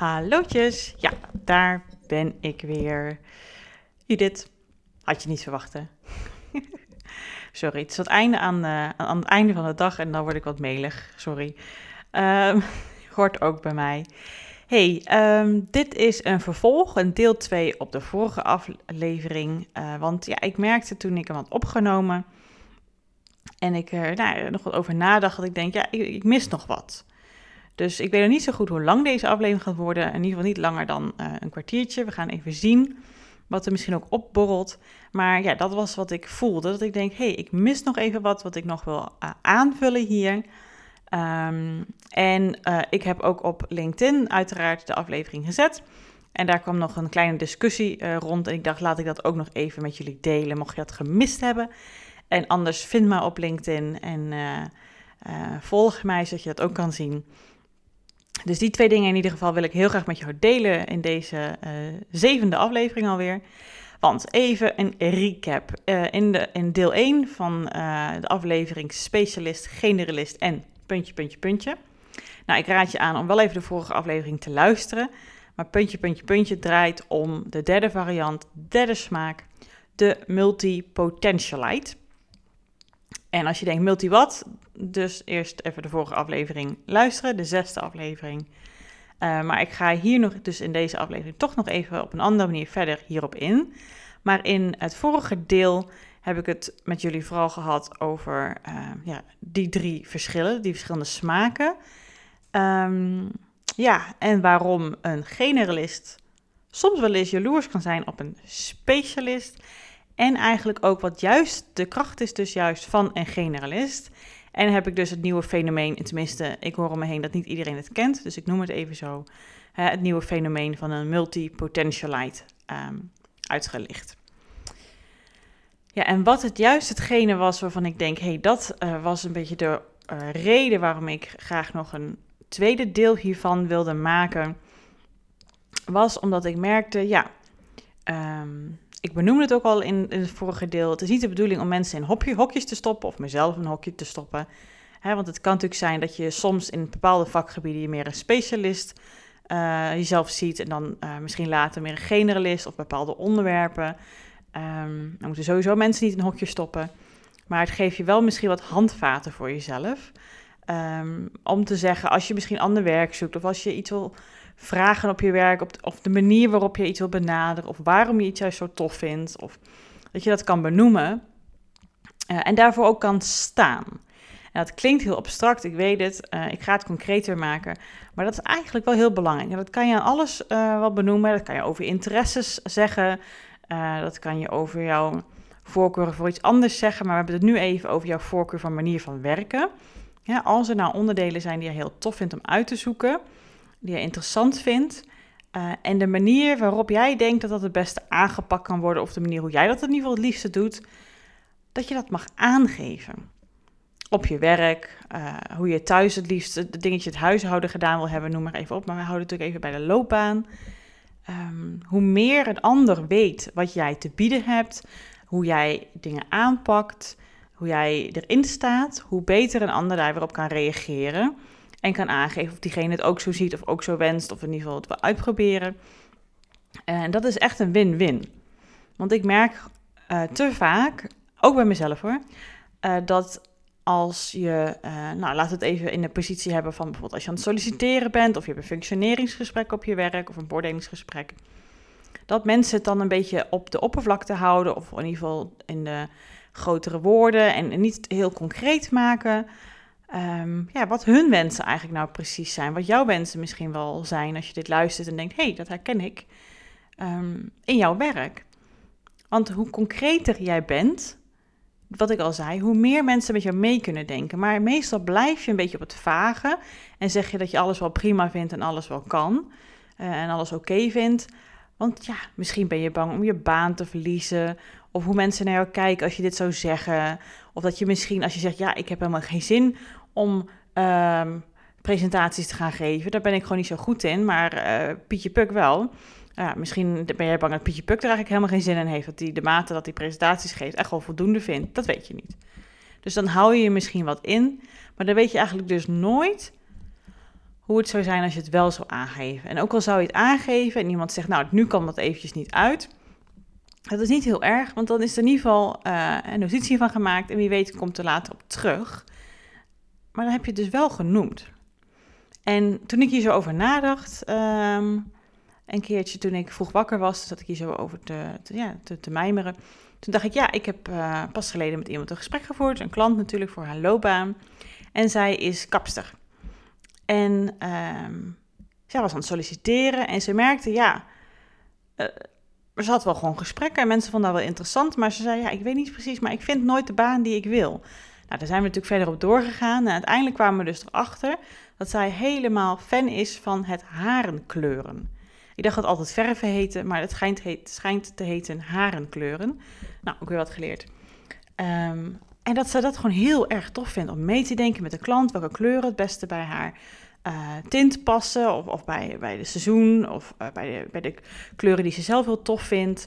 Hallootjes, ja, daar ben ik weer. Judith, had je niet verwacht hè? Sorry, het is het einde aan, uh, aan het einde van de dag en dan word ik wat melig, sorry. Um, hoort ook bij mij. Hey, um, dit is een vervolg, een deel 2 op de vorige aflevering. Uh, want ja, ik merkte toen ik hem had opgenomen en ik er nou, nog wat over nadacht, dat ik denk, ja, ik, ik mis nog wat. Dus ik weet nog niet zo goed hoe lang deze aflevering gaat worden. In ieder geval niet langer dan uh, een kwartiertje. We gaan even zien wat er misschien ook opborrelt. Maar ja, dat was wat ik voelde. Dat ik denk, hé, hey, ik mis nog even wat wat ik nog wil uh, aanvullen hier. Um, en uh, ik heb ook op LinkedIn uiteraard de aflevering gezet. En daar kwam nog een kleine discussie rond. En ik dacht, laat ik dat ook nog even met jullie delen, mocht je dat gemist hebben. En anders vind me op LinkedIn en volg mij, zodat je dat ook kan zien. Dus die twee dingen in ieder geval wil ik heel graag met jou delen in deze uh, zevende aflevering alweer. Want even een recap. Uh, in, de, in deel 1 van uh, de aflevering specialist, generalist en puntje, puntje, puntje. Nou, ik raad je aan om wel even de vorige aflevering te luisteren. Maar puntje, puntje, puntje draait om de derde variant, derde smaak, de multipotentialite. En als je denkt multi wat, dus eerst even de vorige aflevering luisteren, de zesde aflevering. Uh, maar ik ga hier nog, dus in deze aflevering, toch nog even op een andere manier verder hierop in. Maar in het vorige deel heb ik het met jullie vooral gehad over uh, ja, die drie verschillen, die verschillende smaken. Um, ja, en waarom een generalist soms wel eens jaloers kan zijn op een specialist. En eigenlijk ook wat juist de kracht is dus juist van een generalist. En heb ik dus het nieuwe fenomeen, tenminste, ik hoor om me heen dat niet iedereen het kent, dus ik noem het even zo, het nieuwe fenomeen van een multipotentialite um, uitgelicht. Ja, en wat het juist hetgene was waarvan ik denk, hé, hey, dat uh, was een beetje de uh, reden waarom ik graag nog een tweede deel hiervan wilde maken, was omdat ik merkte, ja, um, ik benoemde het ook al in, het vorige deel. Het is niet de bedoeling om mensen in hokje, hokjes te stoppen of mezelf in een hokje te stoppen. Want het kan natuurlijk zijn dat je soms in bepaalde vakgebieden je meer een specialist uh, jezelf ziet. En dan uh, misschien later meer een generalist of bepaalde onderwerpen. Um, dan moeten sowieso mensen niet in een hokje stoppen. Maar het geeft je wel misschien wat handvaten voor jezelf. Um, om te zeggen, als je misschien ander werk zoekt of als je iets wil vragen op je werk, op de, of de manier waarop je iets wil benaderen, of waarom je iets juist zo tof vindt, of dat je dat kan benoemen uh, en daarvoor ook kan staan. En dat klinkt heel abstract, ik weet het, uh, ik ga het concreter maken, maar dat is eigenlijk wel heel belangrijk. En dat kan je aan alles uh, wat benoemen, dat kan je over interesses zeggen, dat kan je over jouw voorkeur voor iets anders zeggen, maar we hebben het nu even over jouw voorkeur van manier van werken. Ja, als er nou onderdelen zijn die je heel tof vindt om uit te zoeken, die je interessant vindt. Uh, en de manier waarop jij denkt dat dat het beste aangepakt kan worden, of de manier hoe jij dat in ieder geval het liefste doet, dat je dat mag aangeven. Op je werk, uh, hoe je thuis het liefst de dingetje het huishouden gedaan wil hebben, noem maar even op. Maar we houden natuurlijk even bij de loopbaan. Um, hoe meer een ander weet wat jij te bieden hebt, hoe jij dingen aanpakt, hoe jij erin staat, hoe beter een ander daar weer op kan reageren. En kan aangeven of diegene het ook zo ziet of ook zo wenst, of in ieder geval het wil uitproberen. En dat is echt een win-win. Want ik merk uh, te vaak, ook bij mezelf hoor, uh, dat als je, nou laat het even in de positie hebben van bijvoorbeeld als je aan het solliciteren bent, of je hebt een functioneringsgesprek op je werk of een beoordelingsgesprek, dat mensen het dan een beetje op de oppervlakte houden, of in ieder geval in de grotere woorden en niet heel concreet maken. Um, ja, wat hun wensen eigenlijk nou precies zijn. Wat jouw wensen misschien wel zijn als je dit luistert en denkt: hé, hey, dat herken ik um, in jouw werk. Want hoe concreter jij bent, wat ik al zei, hoe meer mensen met jou mee kunnen denken. Maar meestal blijf je een beetje op het vage en zeg je dat je alles wel prima vindt en alles wel kan uh, en alles oké vindt. Want ja, misschien ben je bang om je baan te verliezen. Of hoe mensen naar jou kijken als je dit zou zeggen. Of dat je misschien als je zegt, ja, ik heb helemaal geen zin om um, presentaties te gaan geven. Daar ben ik gewoon niet zo goed in, maar uh, Pietje Puk wel. Ja, misschien ben jij bang dat Pietje Puk er eigenlijk helemaal geen zin in heeft. Dat hij de mate dat hij presentaties geeft echt wel voldoende vindt. Dat weet je niet. Dus dan hou je je misschien wat in. Maar dan weet je eigenlijk dus nooit hoe het zou zijn als je het wel zou aangeven. En ook al zou je het aangeven en iemand zegt, nou, nu kan dat eventjes niet uit. Dat is niet heel erg, want dan is er in ieder geval uh, een notitie van gemaakt en wie weet komt er later op terug. Maar dan heb je het dus wel genoemd. En toen ik hier zo over nadacht, ehm, een keertje toen ik vroeg wakker was, zat ik hier zo over te, ja, te, mijmeren. Toen dacht ik, ja, ik heb uh, pas geleden met iemand een gesprek gevoerd, een klant natuurlijk voor haar loopbaan. En zij is kapster. En um, zij was aan het solliciteren en ze merkte, ja, uh, ze had wel gewoon gesprekken en mensen vonden dat wel interessant. Maar ze zei, ja, ik weet niet precies, maar ik vind nooit de baan die ik wil. Nou, daar zijn we natuurlijk verder op doorgegaan. En uiteindelijk kwamen we dus erachter dat zij helemaal fan is van het harenkleuren. Ik dacht dat het altijd verven heette, maar het schijnt, schijnt te heten harenkleuren. Nou, ook weer wat geleerd. Um, en dat ze dat gewoon heel erg tof vindt om mee te denken met de klant, welke kleuren het beste bij haar uh, tint passen, of, of bij, bij de seizoen, of uh, bij, de, bij de kleuren die ze zelf heel tof vindt.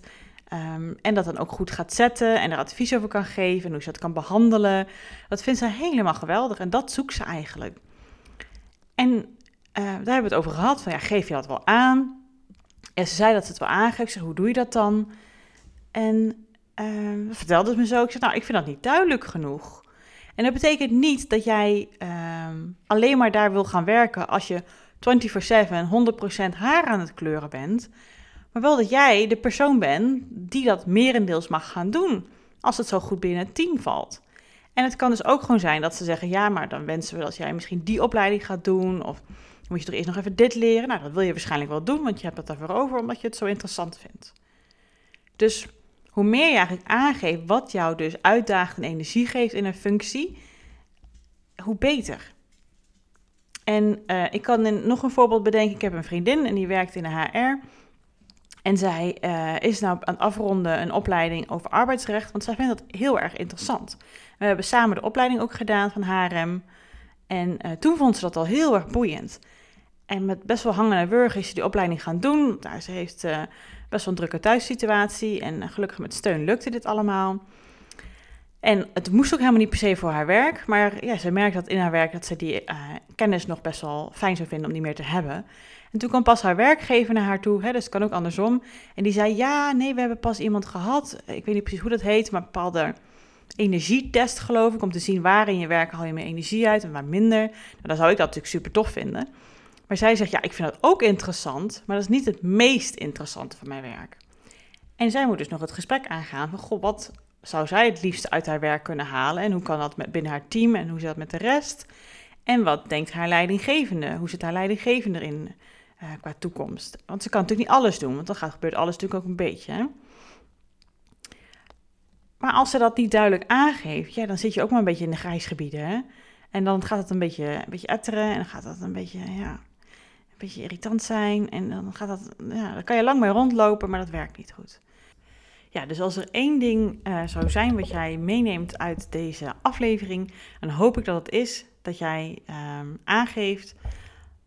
Um, en dat dan ook goed gaat zetten en er advies over kan geven en hoe ze dat kan behandelen. Dat vindt ze helemaal geweldig en dat zoekt ze eigenlijk. En uh, daar hebben we het over gehad, van ja, geef je dat wel aan? En ze zei dat ze het wel aangeeft. Ik zeg, hoe doe je dat dan? En uh, vertelde het me zo. Ik zei, nou, ik vind dat niet duidelijk genoeg. En dat betekent niet dat jij uh, alleen maar daar wil gaan werken als je 24/7 100% haar aan het kleuren bent. Maar wel dat jij de persoon bent die dat merendeels mag gaan doen. Als het zo goed binnen het team valt. En het kan dus ook gewoon zijn dat ze zeggen: ja, maar dan wensen we dat jij misschien die opleiding gaat doen. Of moet je toch eerst nog even dit leren. Nou, dat wil je waarschijnlijk wel doen, want je hebt het daarvoor over, omdat je het zo interessant vindt. Dus hoe meer je eigenlijk aangeeft wat jou dus uitdaagt en energie geeft in een functie, hoe beter. En uh, ik kan nog een voorbeeld bedenken. Ik heb een vriendin en die werkt in de HR. En zij uh, is nou aan het afronden een opleiding over arbeidsrecht, want zij vindt dat heel erg interessant. We hebben samen de opleiding ook gedaan van HRM. En uh, toen vond ze dat al heel erg boeiend. En met best wel hangen en wurgen is ze die opleiding gaan doen. Daar ze heeft uh, best wel een drukke thuissituatie. En gelukkig met steun lukte dit allemaal. En het moest ook helemaal niet per se voor haar werk. Maar ja, ze merkt dat in haar werk dat ze die kennis nog best wel fijn zou vinden om die meer te hebben. En toen kwam pas haar werkgever naar haar toe, hè, dus het kan ook andersom. En die zei, ja, nee, we hebben pas iemand gehad. Ik weet niet precies hoe dat heet, maar een bepaalde energietest geloof ik. Om te zien waar in je werk haal je meer energie uit en waar minder. Nou, dan zou ik dat natuurlijk super tof vinden. Maar zij zegt, ja, ik vind dat ook interessant, maar dat is niet het meest interessante van mijn werk. En zij moet dus nog het gesprek aangaan van, goh, wat zou zij het liefst uit haar werk kunnen halen? En hoe kan dat met, binnen haar team en hoe zit dat met de rest? En wat denkt haar leidinggevende? Hoe zit haar leidinggevende erin uh, qua toekomst? Want ze kan natuurlijk niet alles doen, want dan gaat, gebeurt alles natuurlijk ook een beetje. Hè? Maar als ze dat niet duidelijk aangeeft, ja, dan zit je ook maar een beetje in de grijsgebieden. En dan gaat het een beetje, een beetje etteren en dan gaat dat een beetje, ja, beetje irritant zijn. En dan gaat dat, ja, kan je lang mee rondlopen, maar dat werkt niet goed. Ja, dus als er één ding uh, zou zijn wat jij meeneemt uit deze aflevering, dan hoop ik dat het is dat jij um, aangeeft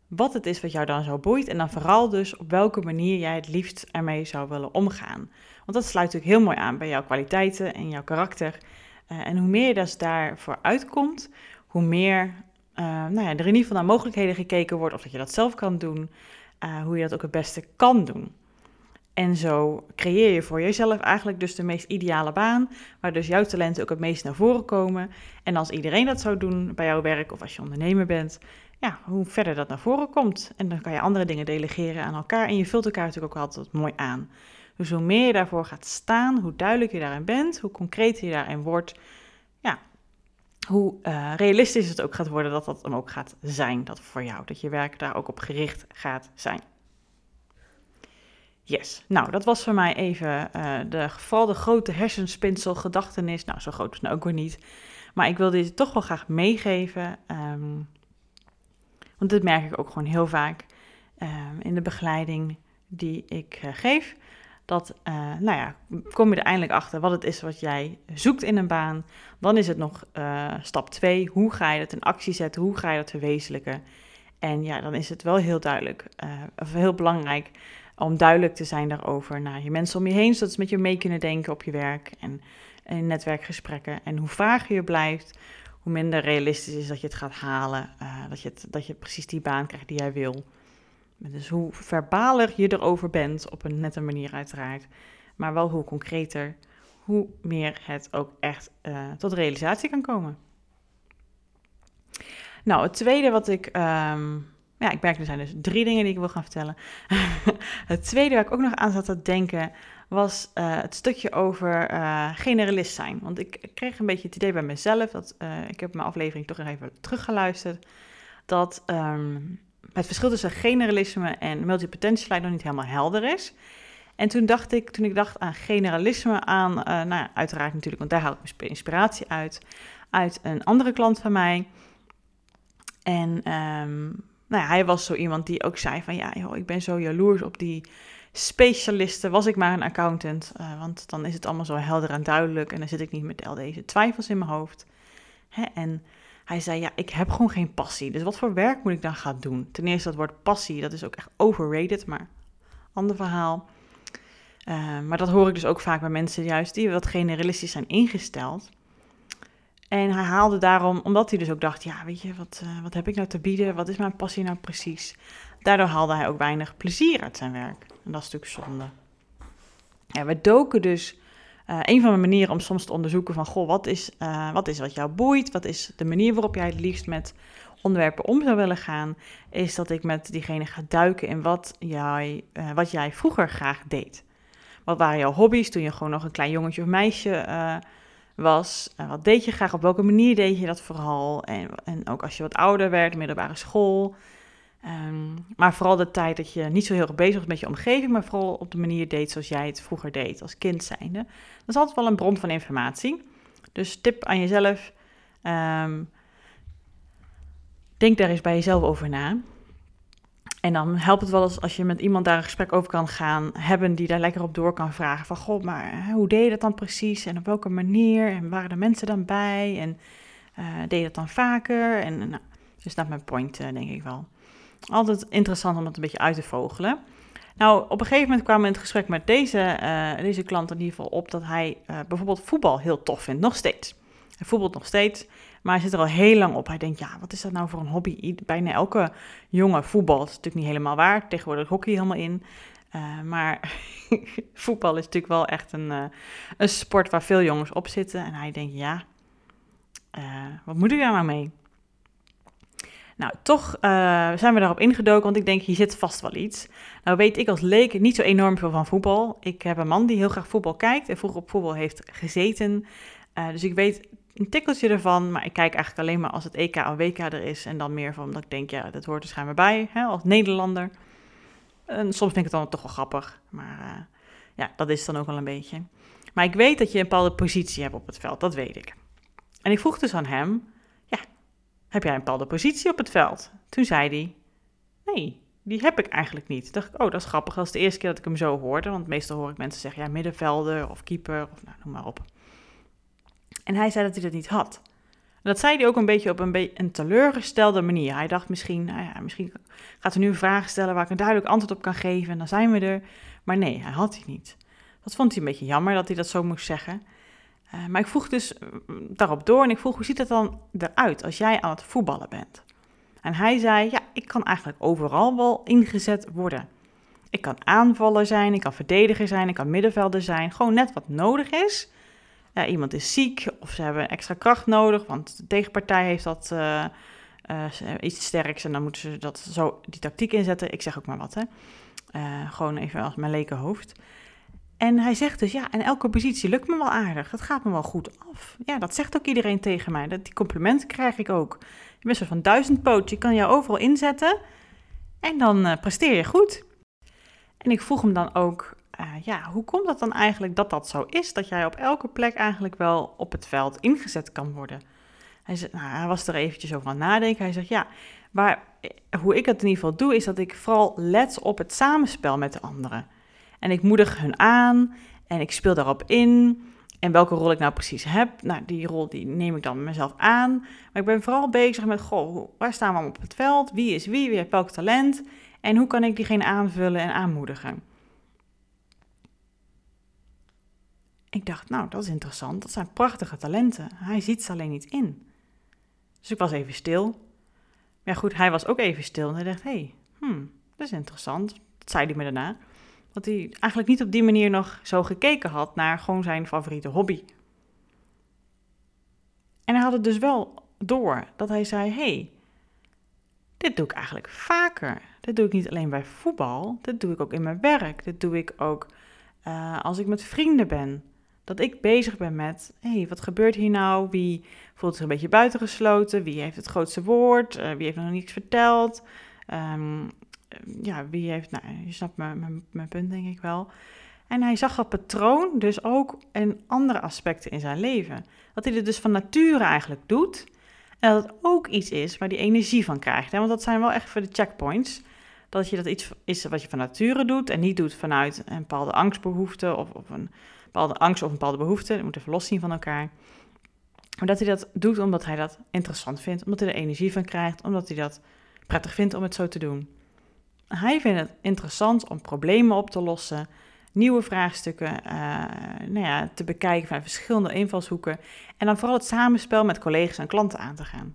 wat het is wat jou dan zo boeit. En dan vooral dus op welke manier jij het liefst ermee zou willen omgaan. Want dat sluit natuurlijk heel mooi aan bij jouw kwaliteiten en jouw karakter. Uh, en hoe meer je dus daarvoor uitkomt, hoe meer uh, nou ja, er in ieder geval naar mogelijkheden gekeken wordt, of dat je dat zelf kan doen, uh, hoe je dat ook het beste kan doen. En zo creëer je voor jezelf eigenlijk dus de meest ideale baan, waar dus jouw talenten ook het meest naar voren komen. En als iedereen dat zou doen bij jouw werk of als je ondernemer bent, ja, hoe verder dat naar voren komt. En dan kan je andere dingen delegeren aan elkaar en je vult elkaar natuurlijk ook altijd mooi aan. Dus hoe meer je daarvoor gaat staan, hoe duidelijker je daarin bent, hoe concreter je daarin wordt, ja, hoe uh, realistisch het ook gaat worden dat dat dan ook gaat zijn, dat voor jou, dat je werk daar ook op gericht gaat zijn. Yes, nou dat was voor mij even uh, de geval de grote hersenspinsel gedachtenis. Nou, zo groot is het nou ook weer niet. Maar ik wil dit toch wel graag meegeven. Um, want dit merk ik ook gewoon heel vaak um, in de begeleiding die ik uh, geef dat, uh, nou ja, kom je er eindelijk achter wat het is wat jij zoekt in een baan. Dan is het nog stap 2, hoe ga je dat in actie zetten, hoe ga je dat verwezenlijken. En ja, dan is het wel heel duidelijk, of heel belangrijk om duidelijk te zijn daarover naar je mensen om je heen, zodat ze met je mee kunnen denken op je werk en in netwerkgesprekken. En hoe vager je blijft, hoe minder realistisch is dat je het gaat halen. Uh, dat, je dat je precies die baan krijgt die jij wil. Dus hoe verbaler je erover bent, op een nette manier uiteraard, maar wel hoe concreter, hoe meer het ook echt uh, tot realisatie kan komen. Nou, het tweede wat ik. Um, ja, ik merk er zijn dus drie dingen die ik wil gaan vertellen. het tweede waar ik ook nog aan zat te denken was uh, het stukje over uh, generalist zijn. Want ik kreeg een beetje het idee bij mezelf, dat, uh, ik heb mijn aflevering toch even teruggeluisterd, dat um, het verschil tussen generalisme en multipotentialite nog niet helemaal helder is. En toen dacht ik, toen ik dacht aan generalisme, aan, nou uiteraard natuurlijk, want daar haal ik mijn inspiratie uit, uit een andere klant van mij. En um, nou ja, hij was zo iemand die ook zei van ja, joh, ik ben zo jaloers op die specialisten. Was ik maar een accountant, uh, want dan is het allemaal zo helder en duidelijk en dan zit ik niet met al deze twijfels in mijn hoofd. Hè? En hij zei ja, ik heb gewoon geen passie. Dus wat voor werk moet ik dan gaan doen? Ten eerste dat woord passie, dat is ook echt overrated, maar ander verhaal. Uh, maar dat hoor ik dus ook vaak bij mensen juist die wat generalistisch zijn ingesteld. En hij haalde daarom, omdat hij dus ook dacht, ja, weet je, wat, uh, wat heb ik nou te bieden? Wat is mijn passie nou precies? Daardoor haalde hij ook weinig plezier uit zijn werk. En dat is natuurlijk zonde. We doken dus, uh, een van de manieren om soms te onderzoeken van, goh, wat is, uh, wat is wat jou boeit? Wat is de manier waarop jij het liefst met onderwerpen om zou willen gaan? Is dat ik met diegene ga duiken in wat jij, wat jij vroeger graag deed. Wat waren jouw hobby's toen je gewoon nog een klein jongetje of meisje was. Uh, wat deed je graag? Op welke manier deed je dat vooral? En, en ook als je wat ouder werd, middelbare school. Um, maar vooral de tijd dat je niet zo heel erg bezig was met je omgeving, maar vooral op de manier deed zoals jij het vroeger deed als kind zijnde. Dat is altijd wel een bron van informatie. Dus tip aan jezelf. Um, denk daar eens bij jezelf over na. En dan helpt het wel eens als je met iemand daar een gesprek over kan gaan hebben die daar lekker op door kan vragen. Van god, maar hoe deed je dat dan precies en op welke manier en waren er mensen dan bij en uh, deed je dat dan vaker? En nou, dus dat mijn point, uh, denk ik wel. Altijd interessant om dat een beetje uit te vogelen. Nou, op een gegeven moment kwamen we in het gesprek met deze, uh, deze klant in ieder geval op dat hij bijvoorbeeld voetbal heel tof vindt, nog steeds. Hij voetbalt nog steeds. Maar hij zit er al heel lang op. Hij denkt, ja, wat is dat nou voor een hobby? Bijna elke jonge voetbal, is natuurlijk niet helemaal waar. Tegenwoordig hockey helemaal in. Uh, maar voetbal is natuurlijk wel echt een, uh, een sport waar veel jongens op zitten. En hij denkt, ja, uh, wat moet ik daar nou mee? Nou, toch zijn we daarop ingedoken, want ik denk, hier zit vast wel iets. Nou weet ik als leek niet zo enorm veel van voetbal. Ik heb een man die heel graag voetbal kijkt en vroeger op voetbal heeft gezeten. dus ik weet een tikkeltje ervan, maar ik kijk eigenlijk alleen maar als het EK of WK er is. En dan meer van dat ik denk, ja, dat hoort er schijnbaar bij, hè, als Nederlander. En soms vind ik het dan toch wel grappig, maar uh, ja, dat is dan ook wel een beetje. Maar ik weet dat je een bepaalde positie hebt op het veld, dat weet ik. En ik vroeg dus aan hem, ja, heb jij een bepaalde positie op het veld? Toen zei hij, nee, die heb ik eigenlijk niet. Dacht ik, oh, dat is grappig, dat is de eerste keer dat ik hem zo hoorde. Want meestal hoor ik mensen zeggen, ja, middenvelder of keeper of nou, noem maar op. En hij zei dat hij dat niet had. dat zei hij ook een beetje op een, een teleurgestelde manier. Hij dacht misschien, nou ja, misschien gaat hij nu een vraag stellen waar ik een duidelijk antwoord op kan geven en dan zijn we er. Maar nee, hij had hij niet. Dat vond hij een beetje jammer dat hij dat zo moest zeggen. Uh, maar ik vroeg dus mm, daarop door en ik vroeg, hoe ziet het dan eruit als jij aan het voetballen bent? En hij zei, ja, ik kan eigenlijk overal wel ingezet worden. Ik kan aanvaller zijn, ik kan verdediger zijn, ik kan middenvelder zijn. Gewoon net wat nodig is ja, iemand is ziek of ze hebben extra kracht nodig, want de tegenpartij heeft dat uh, uh, iets sterks en dan moeten ze dat zo die tactiek inzetten. Ik zeg ook maar wat, hè. Uh, gewoon even als mijn leken hoofd. En hij zegt dus, ja, en elke positie lukt me wel aardig. Het gaat me wel goed af. Ja, dat zegt ook iedereen tegen mij. Dat, die complimenten krijg ik ook. Je bent van duizend poot, je kan jou overal inzetten en dan presteer je goed. En ik vroeg hem dan ook, uh, ja, hoe komt dat dan eigenlijk dat dat zo is? Dat jij op elke plek eigenlijk wel op het veld ingezet kan worden? Hij, zei, nou, hij was er eventjes over aan nadenken. Hij zegt, ja, maar eh, hoe ik het in ieder geval doe, is dat ik vooral let op het samenspel met de anderen. En ik moedig hun aan en ik speel daarop in. En welke rol ik nou precies heb, nou, die rol die neem ik dan mezelf aan. Maar ik ben vooral bezig met, goh, waar staan we op het veld? Wie is wie? Wie heeft welk talent? En hoe kan ik diegene aanvullen en aanmoedigen? Ik dacht, nou, dat is interessant. Dat zijn prachtige talenten. Hij ziet ze alleen niet in. Dus ik was even stil. Maar goed, hij was ook even stil en hij dacht, hé, hey, hmm, dat is interessant. Dat zei hij me daarna. Dat hij eigenlijk niet op die manier nog zo gekeken had naar gewoon zijn favoriete hobby. En hij had het dus wel door dat hij zei, hey, dit doe ik eigenlijk vaker. Dit doe ik niet alleen bij voetbal, dit doe ik ook in mijn werk. Dit doe ik ook uh, als ik met vrienden ben. Dat ik bezig ben met, hé, hey, wat gebeurt hier nou? Wie voelt zich een beetje buitengesloten? Wie heeft het grootste woord? Uh, wie heeft nog niets verteld? Um, ja, wie heeft, nou, je snapt mijn, mijn, punt denk ik wel. En hij zag dat patroon dus ook in andere aspecten in zijn leven. Dat hij het dus van nature eigenlijk doet. En dat het ook iets is waar hij energie van krijgt. Hè? Want dat zijn wel echt voor de checkpoints. Dat je dat iets is wat je van nature doet en niet doet vanuit een bepaalde angstbehoefte of, of een bepaalde angst of een bepaalde behoefte. Dat moet even los zien van elkaar. Maar dat hij dat doet omdat hij dat interessant vindt, omdat hij er energie van krijgt, omdat hij dat prettig vindt om het zo te doen. Hij vindt het interessant om problemen op te lossen, nieuwe vraagstukken uh, nou ja, te bekijken van verschillende invalshoeken en dan vooral het samenspel met collega's en klanten aan te gaan.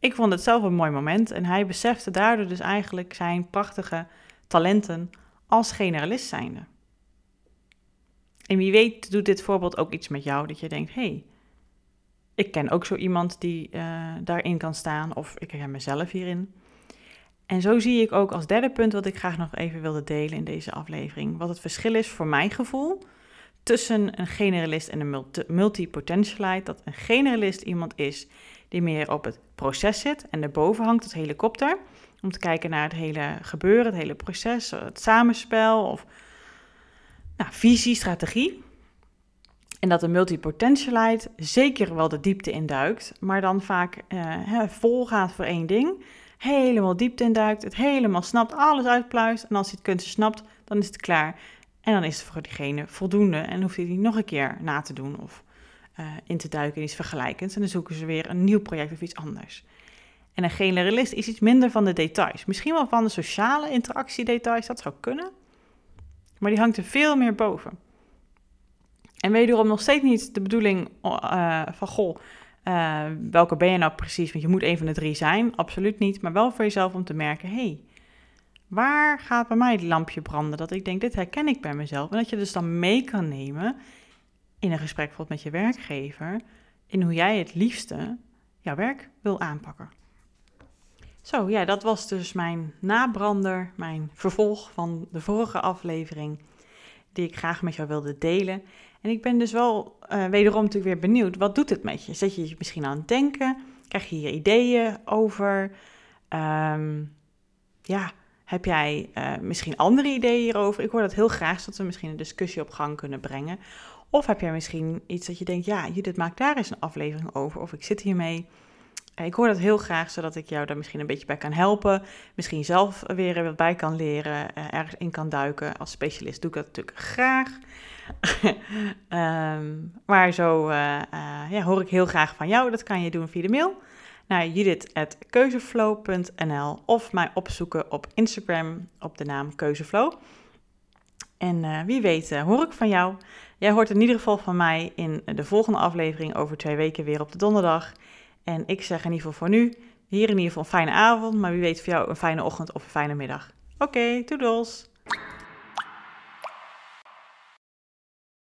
Ik vond het zelf een mooi moment en hij besefte daardoor dus eigenlijk zijn prachtige talenten als generalist zijnde. En wie weet doet dit voorbeeld ook iets met jou dat je denkt, hé, hey, ik ken ook zo iemand die uh, daarin kan staan of ik ken mezelf hierin. En zo zie ik ook als derde punt wat ik graag nog even wilde delen in deze aflevering. Wat het verschil is voor mijn gevoel tussen een generalist en een multipotentialite. Dat een generalist iemand is die meer op het proces zit en erboven hangt het helikopter. Om te kijken naar het hele gebeuren, het hele proces, het samenspel of nou, visie, strategie. En dat een multipotentialite zeker wel de diepte induikt, maar dan vaak uh, vol gaat voor één ding helemaal diepte induikt, het helemaal snapt, alles uitpluist. En als hij het kunstje snapt, dan is het klaar. En dan is het voor diegene voldoende en hoeft hij niet nog een keer na te doen of uh, in te duiken in iets vergelijkends. En dan zoeken ze weer een nieuw project of iets anders. En een generalist is iets minder van de details. Misschien wel van de sociale interactiedetails, dat zou kunnen. Maar die hangt er veel meer boven. En wederom nog steeds niet de bedoeling uh, van, goh, uh, welke ben je nou precies? Want je moet een van de drie zijn, absoluut niet. Maar wel voor jezelf om te merken, hé, hey, waar gaat bij mij het lampje branden? Dat ik denk, dit herken ik bij mezelf. En dat je dus dan mee kan nemen in een gesprek bijvoorbeeld met je werkgever, in hoe jij het liefste jouw werk wil aanpakken. Zo, ja, dat was dus mijn nabrander, mijn vervolg van de vorige aflevering, die ik graag met jou wilde delen. En ik ben dus wel uh, wederom natuurlijk weer benieuwd, wat doet het met je? Zet je je misschien aan het denken? Krijg je hier ideeën over? Um, ja, heb jij uh, misschien andere ideeën hierover? Ik hoor dat heel graag, zodat we misschien een discussie op gang kunnen brengen. Of heb jij misschien iets dat je denkt, ja, Judith, maak daar eens een aflevering over. Of ik zit hiermee. Eh, ik hoor dat heel graag, zodat ik jou daar misschien een beetje bij kan helpen. Misschien zelf weer wat bij kan leren, ergens in kan duiken. Als specialist doe ik dat natuurlijk graag. um, maar zo uh, uh, ja, hoor ik heel graag van jou. Dat kan je doen via de mail naar judith.keuzeflow.nl of mij opzoeken op Instagram op de naam Keuzeflow. En wie weet hoor ik van jou. Jij hoort in ieder geval van mij in de volgende aflevering over twee weken weer op de donderdag. En ik zeg in ieder geval voor nu, hier in ieder geval een fijne avond, maar wie weet voor jou een fijne ochtend of een fijne middag. Oké, okay!